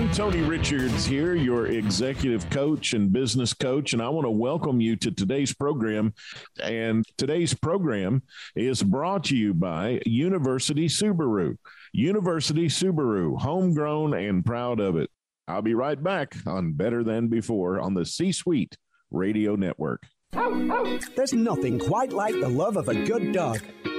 Everyone. Tony Richards here, your executive coach and business coach. And I want to welcome you to today's program. And today's program is brought to you by University Subaru. University Subaru, homegrown and proud of it. I'll be right back on Better Than Before on the C Suite Radio Network. There's nothing quite like the love of a good dog.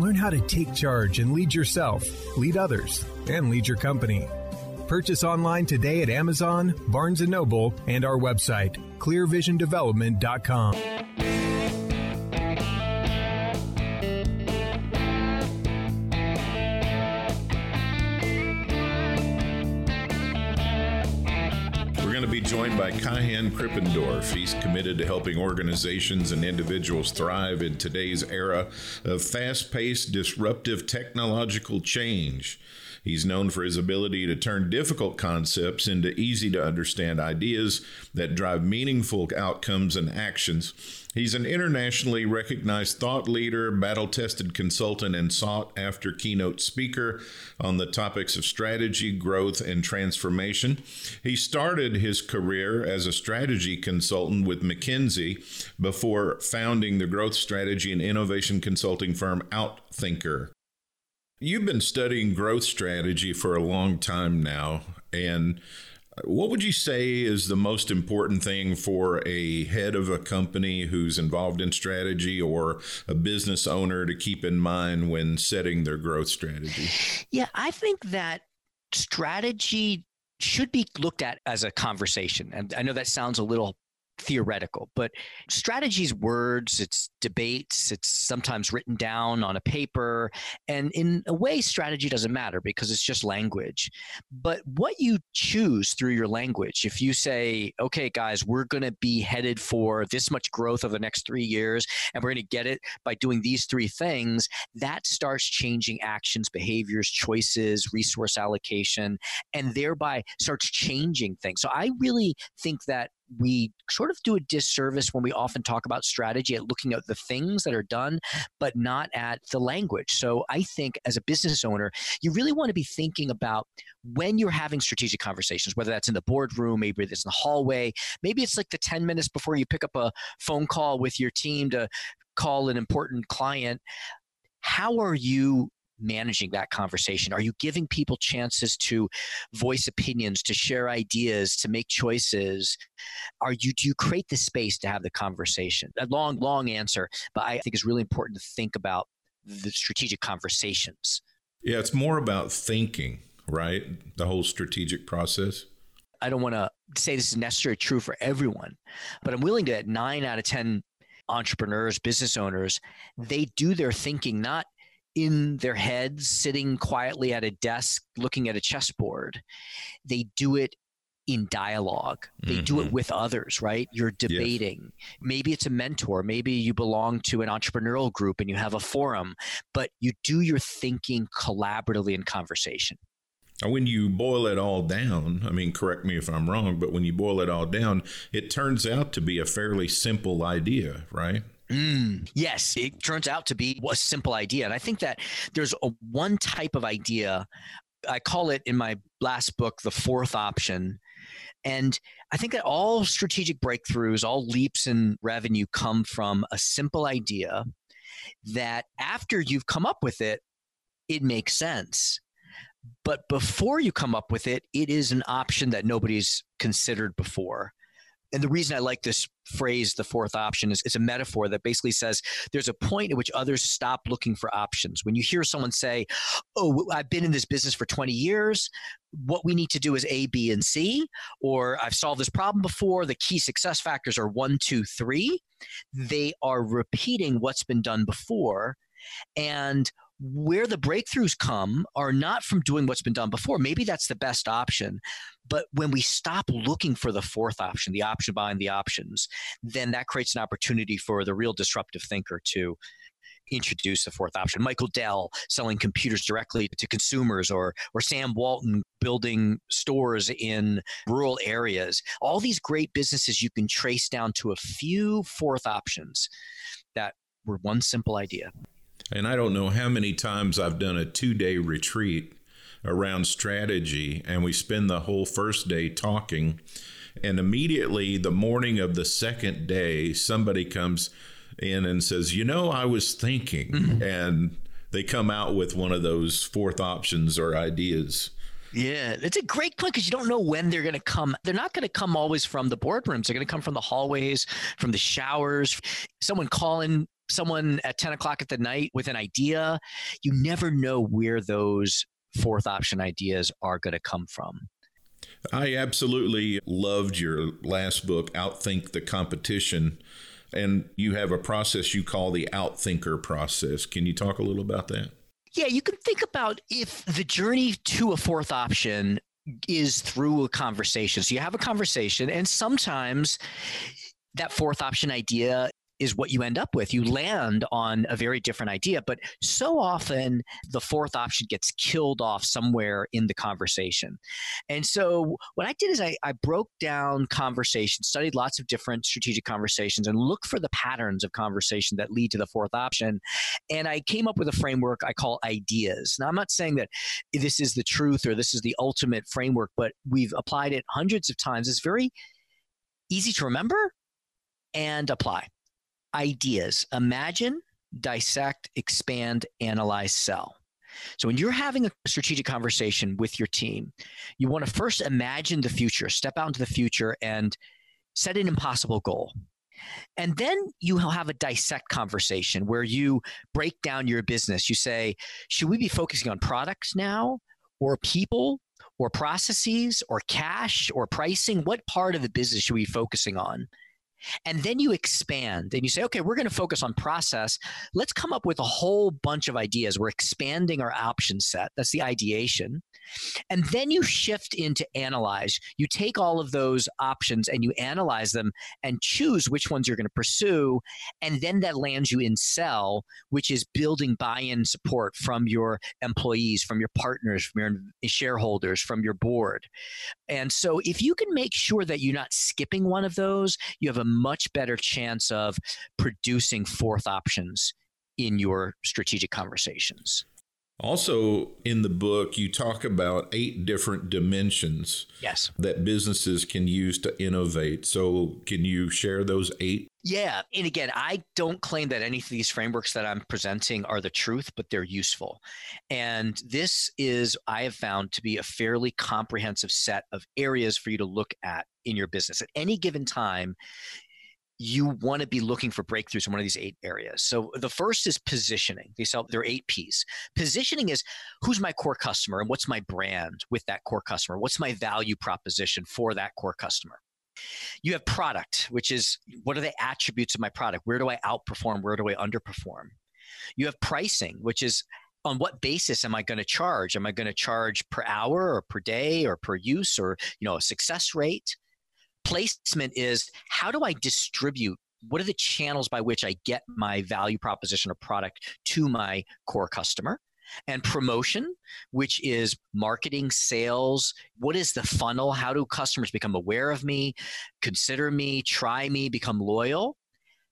Learn how to take charge and lead yourself, lead others, and lead your company. Purchase online today at Amazon, Barnes & Noble, and our website, clearvisiondevelopment.com. joined by Kaihan Krippendorff. He's committed to helping organizations and individuals thrive in today's era of fast paced, disruptive technological change. He's known for his ability to turn difficult concepts into easy to understand ideas that drive meaningful outcomes and actions. He's an internationally recognized thought leader, battle tested consultant, and sought after keynote speaker on the topics of strategy, growth, and transformation. He started his career as a strategy consultant with McKinsey before founding the growth strategy and innovation consulting firm Outthinker. You've been studying growth strategy for a long time now. And what would you say is the most important thing for a head of a company who's involved in strategy or a business owner to keep in mind when setting their growth strategy? Yeah, I think that strategy should be looked at as a conversation. And I know that sounds a little theoretical, but strategies, words, it's debates, it's sometimes written down on a paper. And in a way, strategy doesn't matter because it's just language. But what you choose through your language, if you say, okay, guys, we're going to be headed for this much growth over the next three years, and we're going to get it by doing these three things, that starts changing actions, behaviors, choices, resource allocation, and thereby starts changing things. So I really think that we sort of do a disservice when we often talk about strategy at looking at the things that are done, but not at the language. So I think as a business owner, you really want to be thinking about when you're having strategic conversations, whether that's in the boardroom, maybe it's in the hallway, maybe it's like the 10 minutes before you pick up a phone call with your team to call an important client. How are you managing that conversation? Are you giving people chances to voice opinions, to share ideas, to make choices? Are you do you create the space to have the conversation? A long, long answer, but I think it's really important to think about the strategic conversations. Yeah, it's more about thinking, right? The whole strategic process. I don't want to say this is necessarily true for everyone, but I'm willing to at nine out of 10 entrepreneurs, business owners, they do their thinking not in their heads, sitting quietly at a desk, looking at a chessboard. They do it in dialogue. They mm-hmm. do it mm-hmm. with others, right? You're debating. Yes. Maybe it's a mentor. Maybe you belong to an entrepreneurial group and you have a forum, but you do your thinking collaboratively in conversation. When you boil it all down, I mean, correct me if I'm wrong, but when you boil it all down, it turns out to be a fairly simple idea, right? Mm, yes, it turns out to be a simple idea. And I think that there's a one type of idea. I call it in my last book the fourth option. And I think that all strategic breakthroughs, all leaps in revenue come from a simple idea that after you've come up with it, it makes sense. But before you come up with it, it is an option that nobody's considered before and the reason I like this phrase, the fourth option, is it's a metaphor that basically says there's a point at which others stop looking for options. When you hear someone say, Oh, I've been in this business for 20 years, what we need to do is A, B, and C, or I've solved this problem before. The key success factors are one, two, three. They are repeating what's been done before. And where the breakthroughs come are not from doing what's been done before. Maybe that's the best option. But when we stop looking for the fourth option, the option behind the options, then that creates an opportunity for the real disruptive thinker to introduce the fourth option. Michael Dell selling computers directly to consumers or or Sam Walton building stores in rural areas. All these great businesses you can trace down to a few fourth options that were one simple idea. And I don't know how many times I've done a two day retreat around strategy, and we spend the whole first day talking. And immediately, the morning of the second day, somebody comes in and says, You know, I was thinking. Mm-hmm. And they come out with one of those fourth options or ideas. Yeah, it's a great point because you don't know when they're going to come. They're not going to come always from the boardrooms. They're going to come from the hallways, from the showers. Someone calling someone at 10 o'clock at the night with an idea. You never know where those fourth option ideas are going to come from. I absolutely loved your last book, Outthink the Competition. And you have a process you call the Outthinker process. Can you talk a little about that? Yeah, you can think about if the journey to a fourth option is through a conversation. So you have a conversation, and sometimes that fourth option idea is what you end up with. You land on a very different idea, but so often the fourth option gets killed off somewhere in the conversation. And so what I did is I, I broke down conversations, studied lots of different strategic conversations, and looked for the patterns of conversation that lead to the fourth option. And I came up with a framework I call ideas. Now, I'm not saying that this is the truth or this is the ultimate framework, but we've applied it hundreds of times. It's very easy to remember and apply ideas. Imagine, dissect, expand, analyze, sell. So when you're having a strategic conversation with your team, you want to first imagine the future, step out into the future and set an impossible goal. And then you have a dissect conversation where you break down your business. You say, should we be focusing on products now or people or processes or cash or pricing? What part of the business should we be focusing on? And then you expand and you say, okay, we're going to focus on process. Let's come up with a whole bunch of ideas. We're expanding our option set. That's the ideation. And then you shift into analyze. You take all of those options and you analyze them and choose which ones you're going to pursue. And then that lands you in sell, which is building buy in support from your employees, from your partners, from your shareholders, from your board. And so if you can make sure that you're not skipping one of those, you have a much better chance of producing fourth options in your strategic conversations. Also, in the book, you talk about eight different dimensions yes. that businesses can use to innovate. So, can you share those eight? Yeah. And again, I don't claim that any of these frameworks that I'm presenting are the truth, but they're useful. And this is, I have found to be a fairly comprehensive set of areas for you to look at in your business. At any given time, you want to be looking for breakthroughs in one of these eight areas. So the first is positioning. They sell there are eight P's. Positioning is who's my core customer and what's my brand with that core customer? What's my value proposition for that core customer? You have product, which is what are the attributes of my product? Where do I outperform? Where do I underperform? You have pricing, which is on what basis am I going to charge? Am I going to charge per hour or per day or per use or you know a success rate? Placement is how do I distribute what are the channels by which I get my value proposition or product to my core customer? and promotion, which is marketing, sales. What is the funnel? How do customers become aware of me, consider me, try me, become loyal?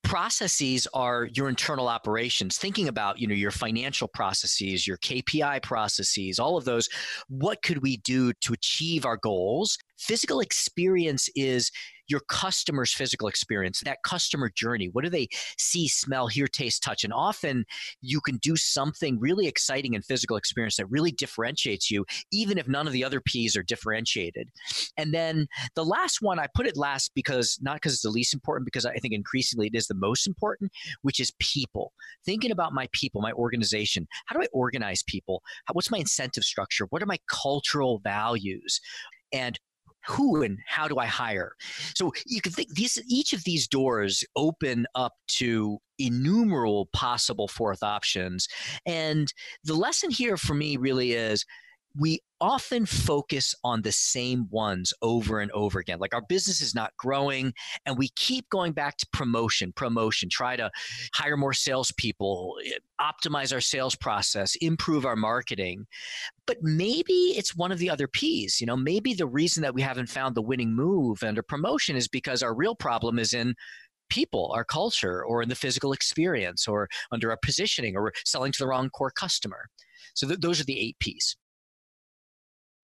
Processes are your internal operations. Thinking about you know your financial processes your kpi processes all of those what could we do to achieve our goals? Physical experience is your customer's physical experience, that customer journey. What do they see, smell, hear, taste, touch? And often you can do something really exciting in physical experience that really differentiates you, even if none of the other P's are differentiated. And then the last one, I put it last because not because it's the least important, because I think increasingly it is the most important, which is people. Thinking about my people, my organization. How do I organize people? What's my incentive structure? What are my cultural values? And who and how do I hire? So you can think these each of these doors open up to innumerable possible fourth options. And the lesson here for me really is we often focus on the same ones over and over again. Like our business is not growing, and we keep going back to promotion, promotion, try to hire more salespeople, eh, optimize our sales process, improve our marketing. But maybe it's one of the other P's. You know, maybe the reason that we haven't found the winning move under promotion is because our real problem is in people, our culture, or in the physical experience, or under our positioning, or selling to the wrong core customer. So th- those are the eight P's.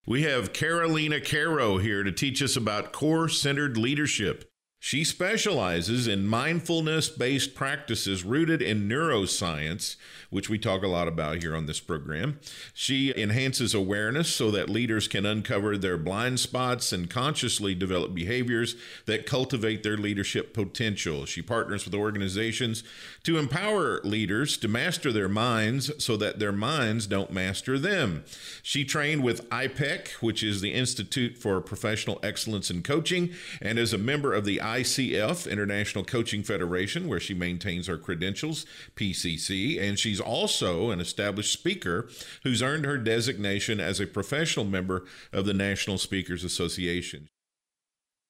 We have Carolina Caro here to teach us about core centered leadership. She specializes in mindfulness based practices rooted in neuroscience, which we talk a lot about here on this program. She enhances awareness so that leaders can uncover their blind spots and consciously develop behaviors that cultivate their leadership potential. She partners with organizations to empower leaders to master their minds so that their minds don't master them. She trained with IPEC, which is the Institute for Professional Excellence in Coaching, and is a member of the ICF, International Coaching Federation, where she maintains her credentials, PCC, and she's also an established speaker who's earned her designation as a professional member of the National Speakers Association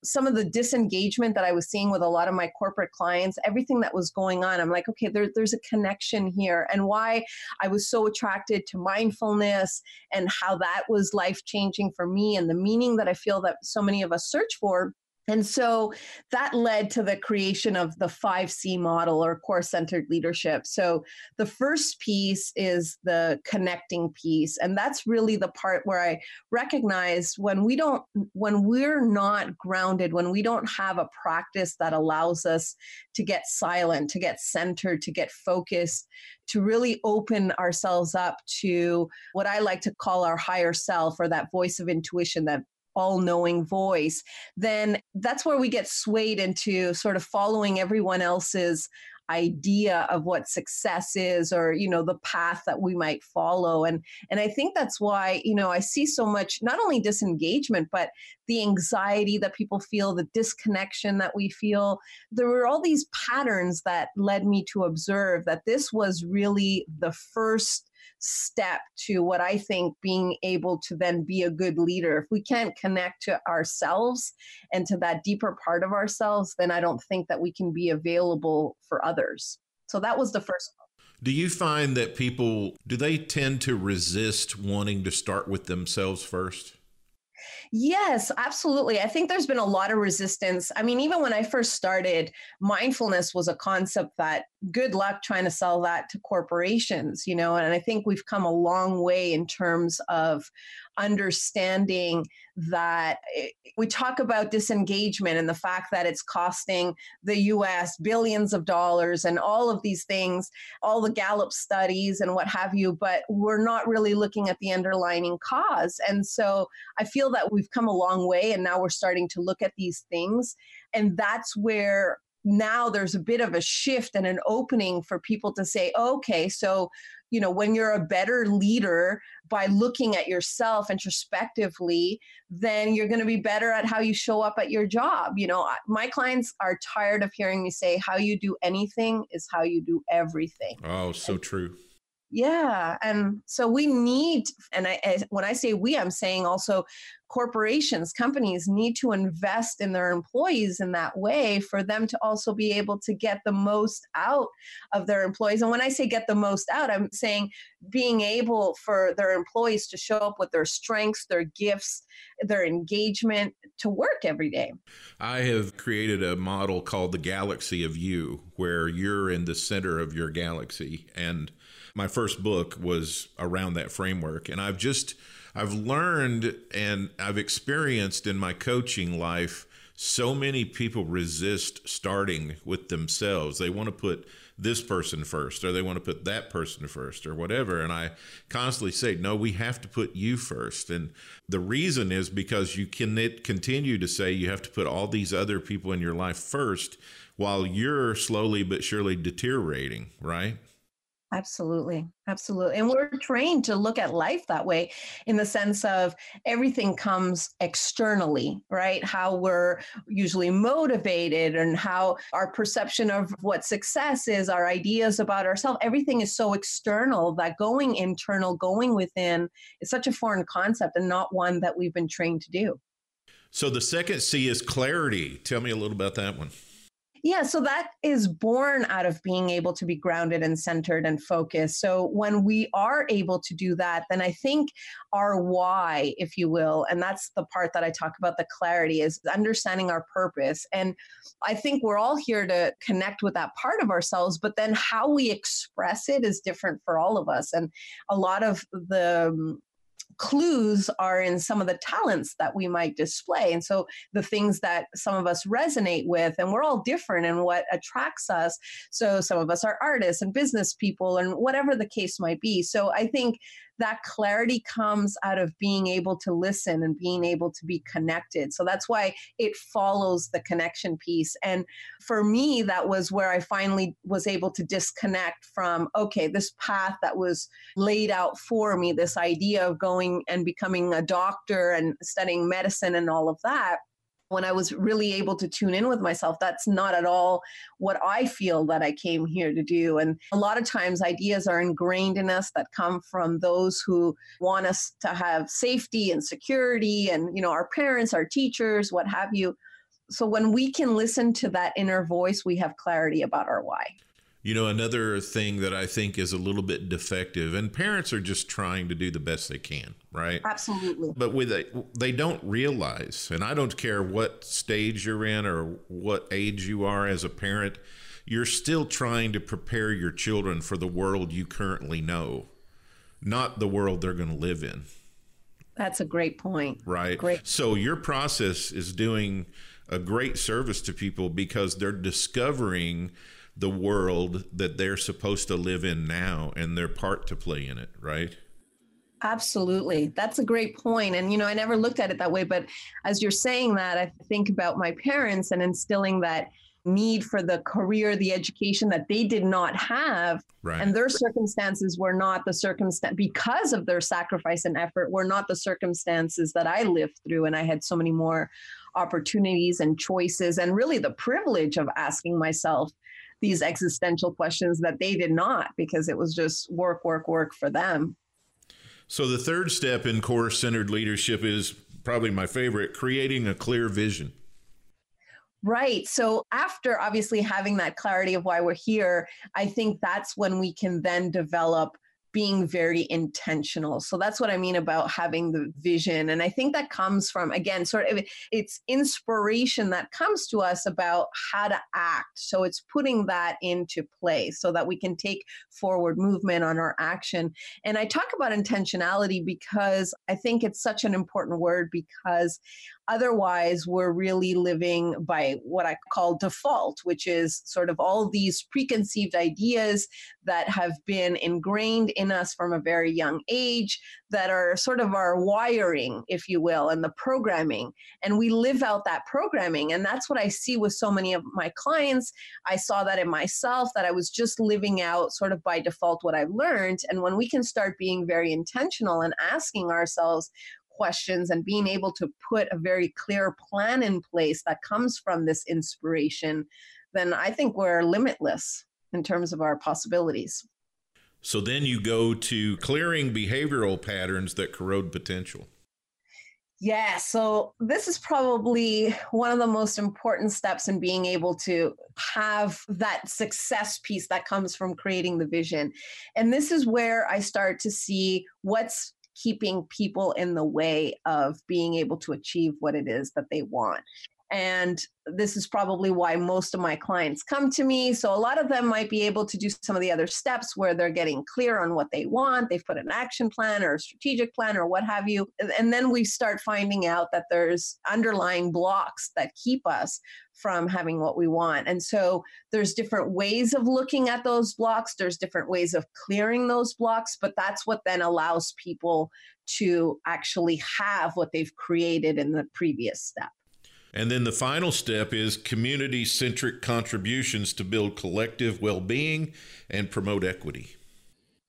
some of the disengagement that I was seeing with a lot of my corporate clients, everything that was going on, I'm like, okay, there, there's a connection here. And why I was so attracted to mindfulness and how that was life changing for me and the meaning that I feel that so many of us search for and so that led to the creation of the 5C model or core centered leadership. So the first piece is the connecting piece. And that's really the part where I recognize when we don't, when we're not grounded, when we don't have a practice that allows us to get silent, to get centered, to get focused, to really open ourselves up to what I like to call our higher self or that voice of intuition, that all knowing voice, then that's where we get swayed into sort of following everyone else's idea of what success is or you know the path that we might follow. And and i think that's why you know i see so much not only disengagement but the anxiety that people feel the disconnection that we feel. There were all these patterns that led me to observe that this was really the first step to what I think being able to then be a good leader. If we can't connect to ourselves and to that deeper part of ourselves, then I don't think that we can be available for others. So that was the first do you find that people do they tend to resist wanting to start with themselves first? Yes, absolutely. I think there's been a lot of resistance. I mean, even when I first started, mindfulness was a concept that good luck trying to sell that to corporations, you know, and I think we've come a long way in terms of understanding that eh, we talk about disengagement and the fact that it's costing the US billions of dollars and all of these things, all the Gallup studies and what have you, but we're not really looking at the underlying cause. And so I feel that we've come a long way and now we're starting to look at these things. And that's where now there's a bit of a shift and an opening for people to say, okay, so, you know, when you're a better leader by looking at yourself introspectively, then you're going to be better at how you show up at your job. You know, my clients are tired of hearing me say, how you do anything is how you do everything. Oh, so and, true. Yeah. And so we need, and I, when I say we, I'm saying also corporations, companies need to invest in their employees in that way for them to also be able to get the most out of their employees. And when I say get the most out, I'm saying being able for their employees to show up with their strengths, their gifts, their engagement to work every day. I have created a model called the galaxy of you, where you're in the center of your galaxy. And my first book was around that framework. And I've just, I've learned and I've experienced in my coaching life so many people resist starting with themselves. They want to put this person first, or they want to put that person first, or whatever. And I constantly say, no, we have to put you first. And the reason is because you can continue to say you have to put all these other people in your life first while you're slowly but surely deteriorating, right? Absolutely. Absolutely. And we're trained to look at life that way in the sense of everything comes externally, right? How we're usually motivated and how our perception of what success is, our ideas about ourselves, everything is so external that going internal, going within is such a foreign concept and not one that we've been trained to do. So the second C is clarity. Tell me a little about that one. Yeah, so that is born out of being able to be grounded and centered and focused. So when we are able to do that, then I think our why, if you will, and that's the part that I talk about the clarity is understanding our purpose. And I think we're all here to connect with that part of ourselves, but then how we express it is different for all of us. And a lot of the clues are in some of the talents that we might display. And so the things that some of us resonate with, and we're all different in what attracts us. So some of us are artists and business people and whatever the case might be. So I think that clarity comes out of being able to listen and being able to be connected. So that's why it follows the connection piece. And for me, that was where I finally was able to disconnect from, okay, this path that was laid out for me, this idea of going and becoming a doctor and studying medicine and all of that when I was really able to tune in with myself, that's not at all what I feel that I came here to do. And a lot of times, ideas are ingrained in us that come from those who want us to have safety and security, and, you know, our parents, our teachers, what have you. So when we can listen to that inner voice, we have clarity about our why. You know, another thing that I think is a little bit defective, and parents are just trying to do the best they can, right? Absolutely. But with a, they don't realize, and I don't care what stage you're in or what age you are as a parent, you're still trying to prepare your children for the world you currently know, not the world they're going to live in. That's a great point. Right. Great. So your process is doing a great service to people because they're discovering the world that they're supposed to live in now and their part to play in it, right? Absolutely. That's a great point. And, you know, I never looked at it that way. But as you're saying that, I think about my parents and instilling that need for the career, the education that they did not have. Right. And their circumstances were not the circumstance because of their sacrifice and effort, were not the circumstances that I lived through. And I had so many more opportunities and choices, and really the privilege of asking myself, these existential questions that they did not because it was just work, work, work for them. So the third step in core centered leadership is probably my favorite creating a clear vision. Right. So, after obviously having that clarity of why we're here, I think that's when we can then develop being very intentional. So that's what I mean about having the vision. And I think that comes from, again, sort of it's inspiration that comes to us about how to act. So it's putting that into play so that we can take forward movement on our action. And I talk about intentionality because I think it's such an important word because Otherwise, we're really living by what I call default, which is sort of all these preconceived ideas that have been ingrained in us from a very young age that are sort of our wiring, if you will, and the programming. And we live out that programming. And that's what I see with so many of my clients. I saw that in myself, that I was just living out sort of by default what I've learned. And when we can start being very intentional and asking ourselves, questions and being able to put a very clear plan in place that comes from this inspiration, then I think we're limitless in terms of our possibilities. So then you go to clearing behavioral patterns that corrode potential. Yeah, so this is probably one of the most important steps in being able to have that success piece that comes from creating the vision. And this is where I start to see what's keeping people in the way of being able to achieve what it is that they want. And this is probably why most of my clients come to me. So a lot of them might be able to do some of the other steps where they're getting clear on what they want. They've put an action plan or a strategic plan or what have you. And then we start finding out that there's underlying blocks that keep us from having what we want. And so there's different ways of looking at those blocks. There's different ways of clearing those blocks, but that's what then allows people to actually have what they've created in the previous step. And then the final step is community centric contributions to build collective well being and promote equity.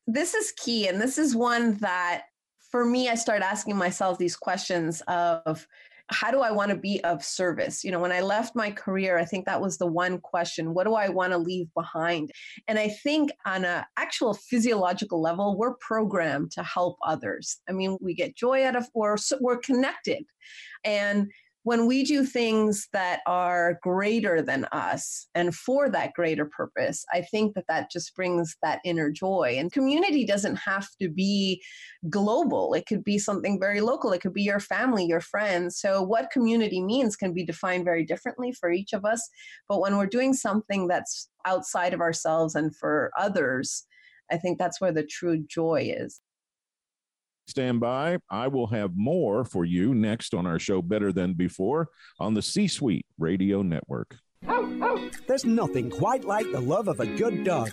This is key. And this is one that, for me, I start asking myself these questions of, how do I want to be of service? You know, when I left my career, I think that was the one question. What do I want to leave behind? And I think on an actual physiological level, we're programmed to help others. I mean, we get joy out of, or we're connected. And when we do things that are greater than us and for that greater purpose, I think that that just brings that inner joy. And community doesn't have to be global, it could be something very local, it could be your family, your friends. So, what community means can be defined very differently for each of us. But when we're doing something that's outside of ourselves and for others, I think that's where the true joy is. Stand by. I will have more for you next on our show Better Than Before on the C Suite Radio Network. There's nothing quite like the love of a good dog.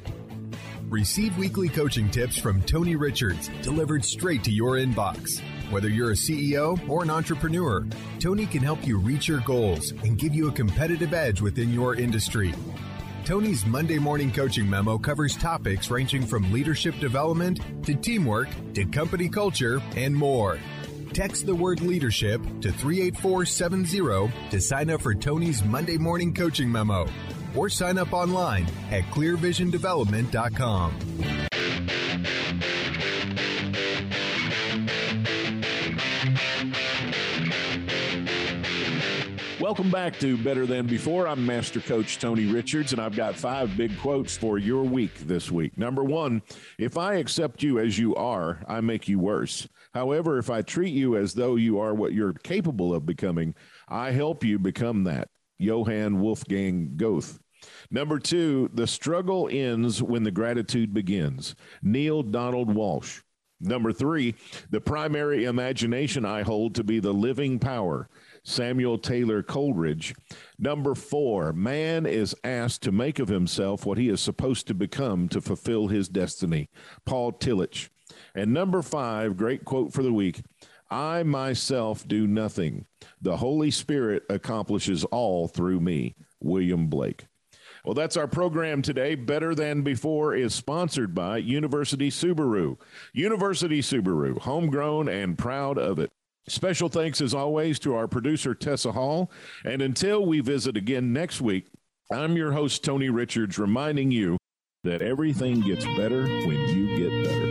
Receive weekly coaching tips from Tony Richards delivered straight to your inbox. Whether you're a CEO or an entrepreneur, Tony can help you reach your goals and give you a competitive edge within your industry. Tony's Monday morning coaching memo covers topics ranging from leadership development to teamwork to company culture and more. Text the word leadership to 38470 to sign up for Tony's Monday morning coaching memo or sign up online at clearvisiondevelopment.com. Welcome back to Better Than Before. I'm Master Coach Tony Richards, and I've got five big quotes for your week this week. Number one, if I accept you as you are, I make you worse. However, if I treat you as though you are what you're capable of becoming, I help you become that. Johann Wolfgang Goethe. Number two, the struggle ends when the gratitude begins. Neale Donald Walsch. Number three, the primary imagination I hold to be the living power. Samuel Taylor Coleridge. Number four, man is asked to make of himself what he is supposed to become to fulfill his destiny. Paul Tillich. And number five, great quote for the week I myself do nothing. The Holy Spirit accomplishes all through me. William Blake. Well, that's our program today. Better Than Before is sponsored by University Subaru. University Subaru, homegrown and proud of it. Special thanks, as always, to our producer, Tessa Hall. And until we visit again next week, I'm your host, Tony Richards, reminding you that everything gets better when you get better.